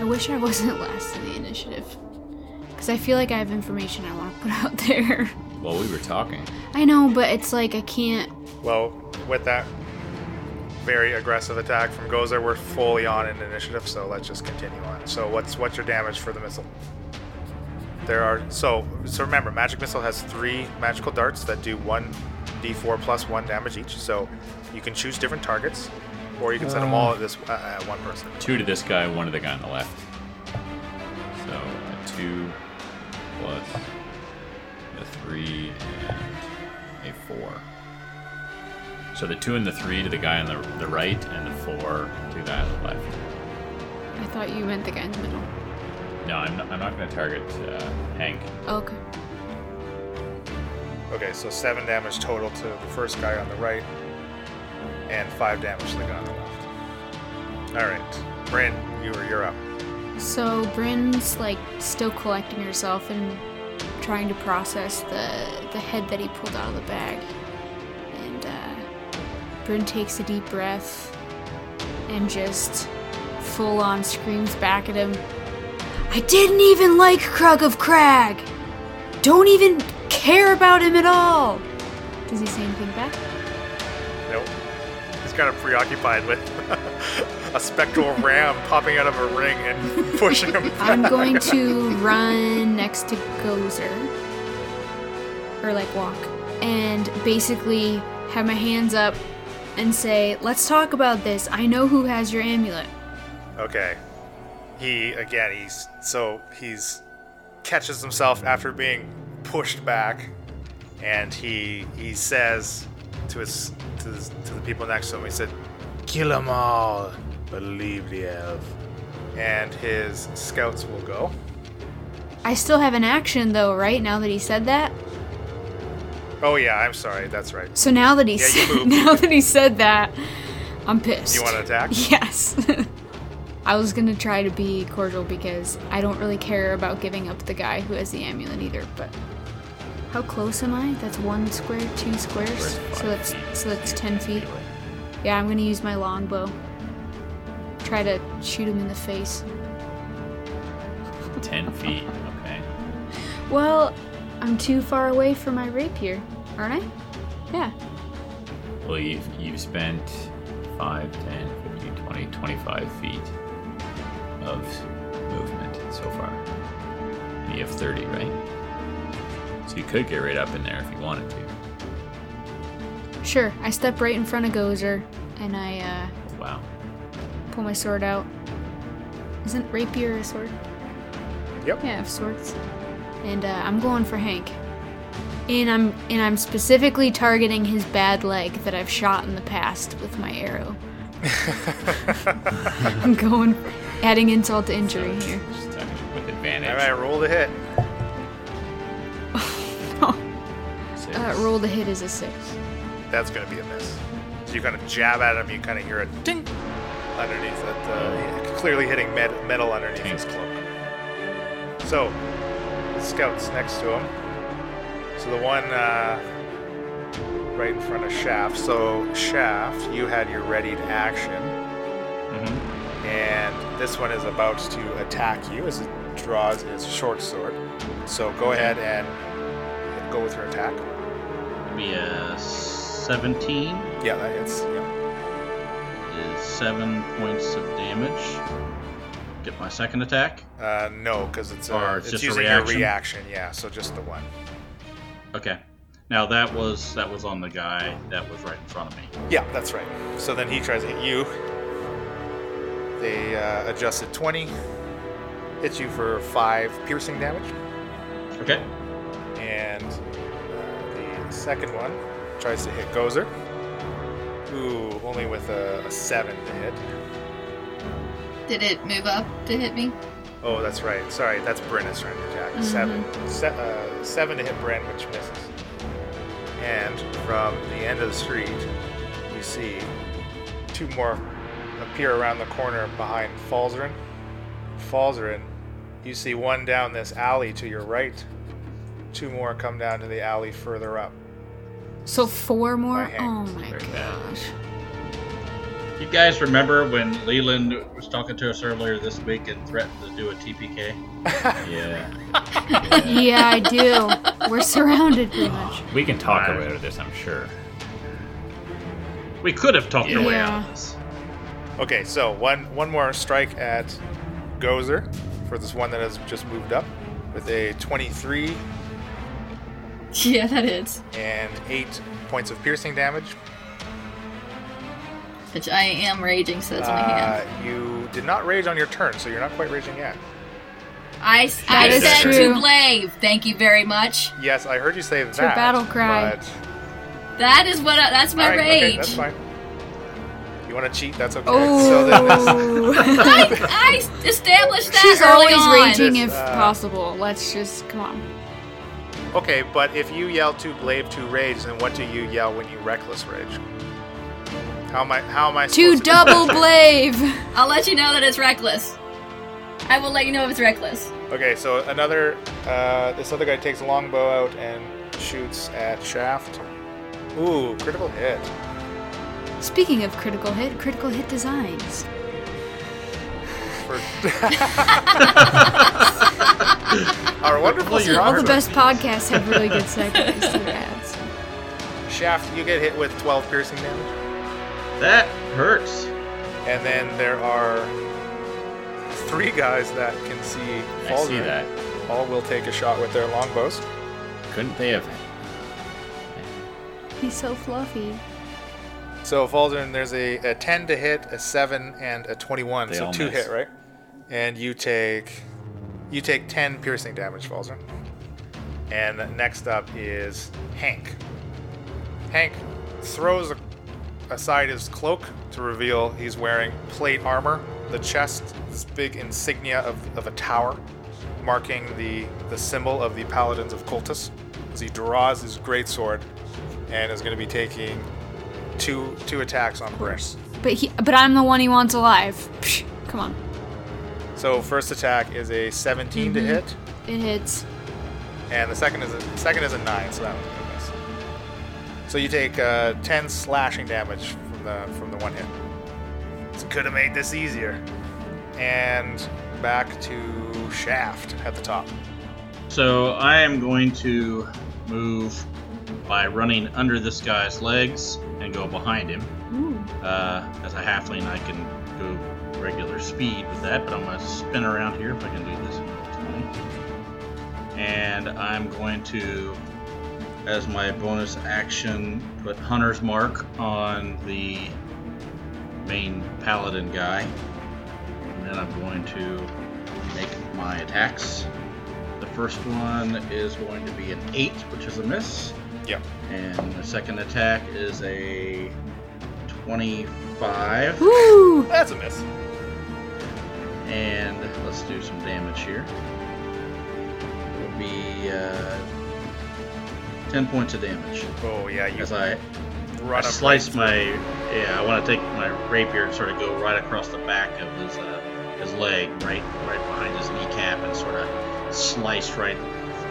I wish I wasn't last in the initiative. Because I feel like I have information I want to put out there. Well, we were talking. I know, but it's like I can't. Well, with that very aggressive attack from Gozer, we're fully on in initiative, so let's just continue on. So what's what's your damage for the missile? There are so so remember, magic missile has three magical darts that do one d4 plus one damage each. So you can choose different targets, or you can send them all at this uh, at one person. Two to this guy, one to the guy on the left. So a two plus a three and a four. So the two and the three to the guy on the, the right, and the four to the guy on the left. I thought you meant the guy in the middle. No, I'm not, I'm not going to target uh, Hank. Okay. Okay, so seven damage total to the first guy on the right, and five damage to the guy on the left. All right, Bryn, you are you're up. So Bryn's like still collecting herself and trying to process the the head that he pulled out of the bag. And uh, Bryn takes a deep breath and just full on screams back at him. I didn't even like Krug of Crag! Don't even care about him at all! Does he say anything back? He's kind of preoccupied with a spectral ram popping out of a ring and pushing him. I'm going to run next to Gozer. Or like walk. And basically have my hands up and say, Let's talk about this. I know who has your amulet. Okay. He again. He's so he's catches himself after being pushed back, and he he says to his to, his, to the people next to him. He said, "Kill them all, believe the elf." And his scouts will go. I still have an action though, right? Now that he said that. Oh yeah, I'm sorry. That's right. So now that he Yeah, said, now that he said that, I'm pissed. You want to attack? Yes. I was gonna try to be cordial because I don't really care about giving up the guy who has the amulet either. But how close am I? That's one square, two squares. So that's so that's ten feet. Yeah, I'm gonna use my longbow. Try to shoot him in the face. Ten feet. Okay. Well, I'm too far away from my rapier, aren't I? Yeah. Well, you've you've spent 5, 10, 15, 20, 25 feet of movement so far. And you have 30, right? So you could get right up in there if you wanted to. Sure. I step right in front of Gozer, and I uh, Wow. pull my sword out. Isn't rapier a sword? Yep. Yeah, I have swords. And uh, I'm going for Hank. And I'm and I'm specifically targeting his bad leg that I've shot in the past with my arrow. I'm going adding insult to injury here. Just attacking with advantage. All right, roll the hit. Uh, roll the hit is a six. That's gonna be a miss. So you kind of jab at him. You kind of hear a ding underneath it, uh, clearly hitting med- metal underneath his cloak. So, the scouts next to him. So the one uh, right in front of Shaft. So Shaft, you had your readied action, Mm-hmm. and this one is about to attack you as it draws its short sword. So go ahead and go with your attack. Be a 17 Yeah, that hits. Yeah. is seven points of damage. Get my second attack. Uh, no, because it's, Or it's it's just a using reaction? your reaction. Yeah, so just the one. Okay. Now that was that was on the guy that was right in front of me. Yeah, that's right. So then he tries to hit you. They uh, adjusted 20. Hits you for 5 piercing damage. Okay. And second one tries to hit Gozer. Ooh, only with a, a 7 to hit. Did it move up to hit me? Oh, that's right. Sorry, that's trying to attack. Seven, se- uh, seven to hit Bryn, which misses. And from the end of the street, you see two more appear around the corner behind Falzarin. Falzarin, you see one down this alley to your right. Two more come down to the alley further up. So four more? My Oh my Very bad. gosh. You guys remember when Leland was talking to us earlier this week and threatened to do a TPK? Yeah. Yeah, I do. We're surrounded pretty oh, much. We can talk Right. our way out of this, I'm sure. We could have talked our way out of this. Okay, so one one more strike at Gozer for this one that has just moved up with a 23 Yeah, that is. and 8 points of piercing damage. Which I am raging, so that's my hand. Uh, you did not rage on your turn, so you're not quite raging yet. I, I is said true. to Blave. Thank you very much. Yes, I heard you say that. your battle cry. But, That is what. I, that's my all right, rage. okay, that's fine. You want to cheat? That's okay. So then Oh, I, I established that she's early always on. raging This, if uh, possible. Let's just come on. Okay, but if you yell to blave to rage, then what do you yell when you reckless rage? How am I? How am I? To double blave. I'll let you know that it's reckless. I will let you know if it's reckless. Okay, so another. Uh, this other guy takes a longbow out and shoots at Shaft. Ooh, critical hit. Speaking of critical hit, critical hit designs. For our wonderful Well, All the best podcasts have really good segues to their ads. Shaft. You get hit with 12 piercing damage, That hurts. and then there are three guys that can see. I see Falzarin. that. All will take a shot with their longbows. Couldn't they have? He's so fluffy. So Falzarin, there's a, a 10 to hit, a 7, and a 21. They so all two miss. hit, right? And you take you take 10 piercing damage, Falzer. And next up is Hank. Hank throws aside his cloak to reveal he's wearing plate armor. The chest, this big insignia of, of a tower, marking the, the symbol of the Paladins of Cultus. As he draws his greatsword and is going to be taking two two attacks on Briss. But he, but I'm the one he wants alive. Psh, Come on. So first attack is a 17 to hit, It hits. and the second is a second is a nine, so that one's gonna miss. So you take uh, 10 slashing damage from the from the one hit. This could have made this easier. And back to Shaft at the top. So I am going to move by running under this guy's legs and go behind him. Uh, as a halfling, I can go regular speed with that, but I'm going to spin around here if I can do this in 20. And I'm going to, as my bonus action, put Hunter's Mark on the main paladin guy. And then I'm going to make my attacks. The first one is going to be an 8, which is a miss. Yep. And the second attack is a 25. Woo! That's a miss. And let's do some damage here. It'll be uh, 10 points of damage. Oh yeah, you As I, I slice my. Yeah, I want to take my rapier and sort of go right across the back of his uh, his leg, right right behind his kneecap, and sort of slice right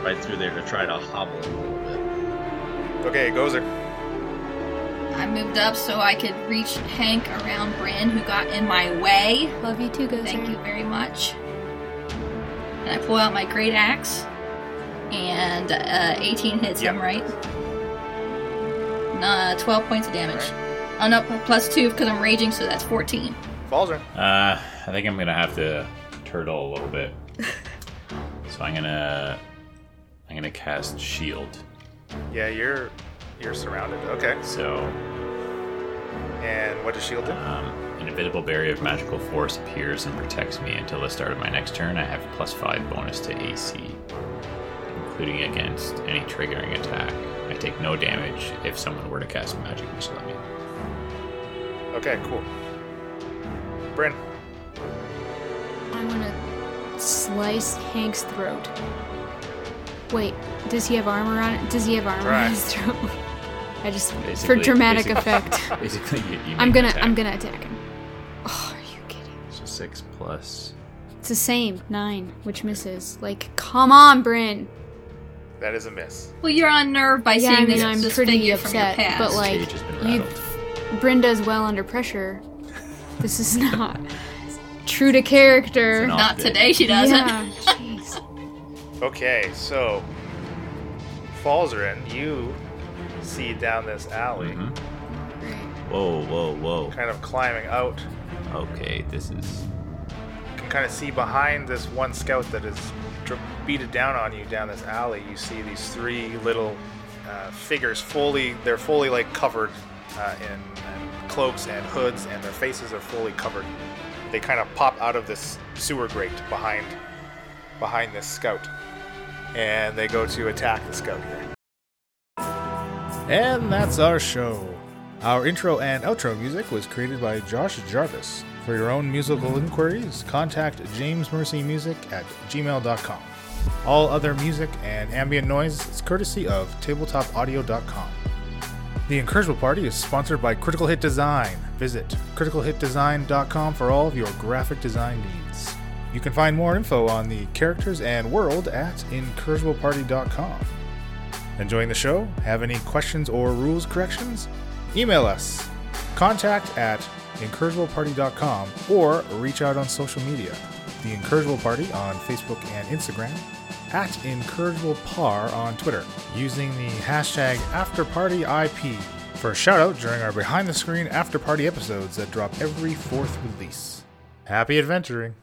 right through there to try to hobble him a little bit. Okay, it Gozer. I moved up so I could reach Hank around Bryn, who got in my way. Love you too, Gozer. Thank you very much. And I pull out my great axe, and uh, 18 hits him, right? Uh, 12 points of damage. Oh no, plus two because I'm raging, so that's 14. Falzer. Uh, I think I'm gonna have to turtle a little bit. so I'm gonna I'm gonna cast shield. Yeah, you're you're surrounded. Okay. So And what does shield do? um, an invisible barrier of magical force appears and protects me until the start of my next turn. I have plus five bonus to AC, including against any triggering attack. I take no damage if someone were to cast magic missile at me. Okay, cool. Bryn. I'm gonna slice Hank's throat. Wait, does he have armor on it? Does he have armor Right. on his throat? I just for dramatic basically- effect. Basically, you, you I'm gonna attack. I'm gonna attack him. Oh, are you kidding? So six plus. It's the same nine, which misses. Like, come on, Bryn. That is a miss. Well, you're unnerved by Yeah, I seeing mean this, I'm this pretty figure from your upset, past. but like Cage has you. Bryn does well under pressure. This is not true to character. Not bit. today, she doesn't. Yeah, jeez. Okay, so Falzarin, you see down this alley, Mhm. Whoa, whoa, whoa. kind of climbing out. Okay, this is. You can kind of see behind this one scout that is beated down on you down this alley. You see these three little uh, figures, fully they're fully like covered uh, in, in cloaks and hoods, and their faces are fully covered. They kind of pop out of this sewer grate behind behind this scout, and they go to attack the scout here. And that's our show. Our intro and outro music was created by Josh Jarvis. For your own musical inquiries, contact jamesmercymusic at gmail.com. All other music and ambient noise is courtesy of tabletopaudio.com. The Incorrigible Party is sponsored by Critical Hit Design. Visit criticalhitdesign.com for all of your graphic design needs. You can find more info on the characters and world at incorrigibleparty.com. Enjoying the show? Have any questions or rules corrections? Email us Contact at incorrigibleparty.com or reach out on social media. The Incorrigible Party on Facebook and Instagram, at IncorrigiblePar on Twitter, using the hashtag AfterPartyIP for a shout out during our behind the screen after party episodes that drop every fourth release. Happy adventuring!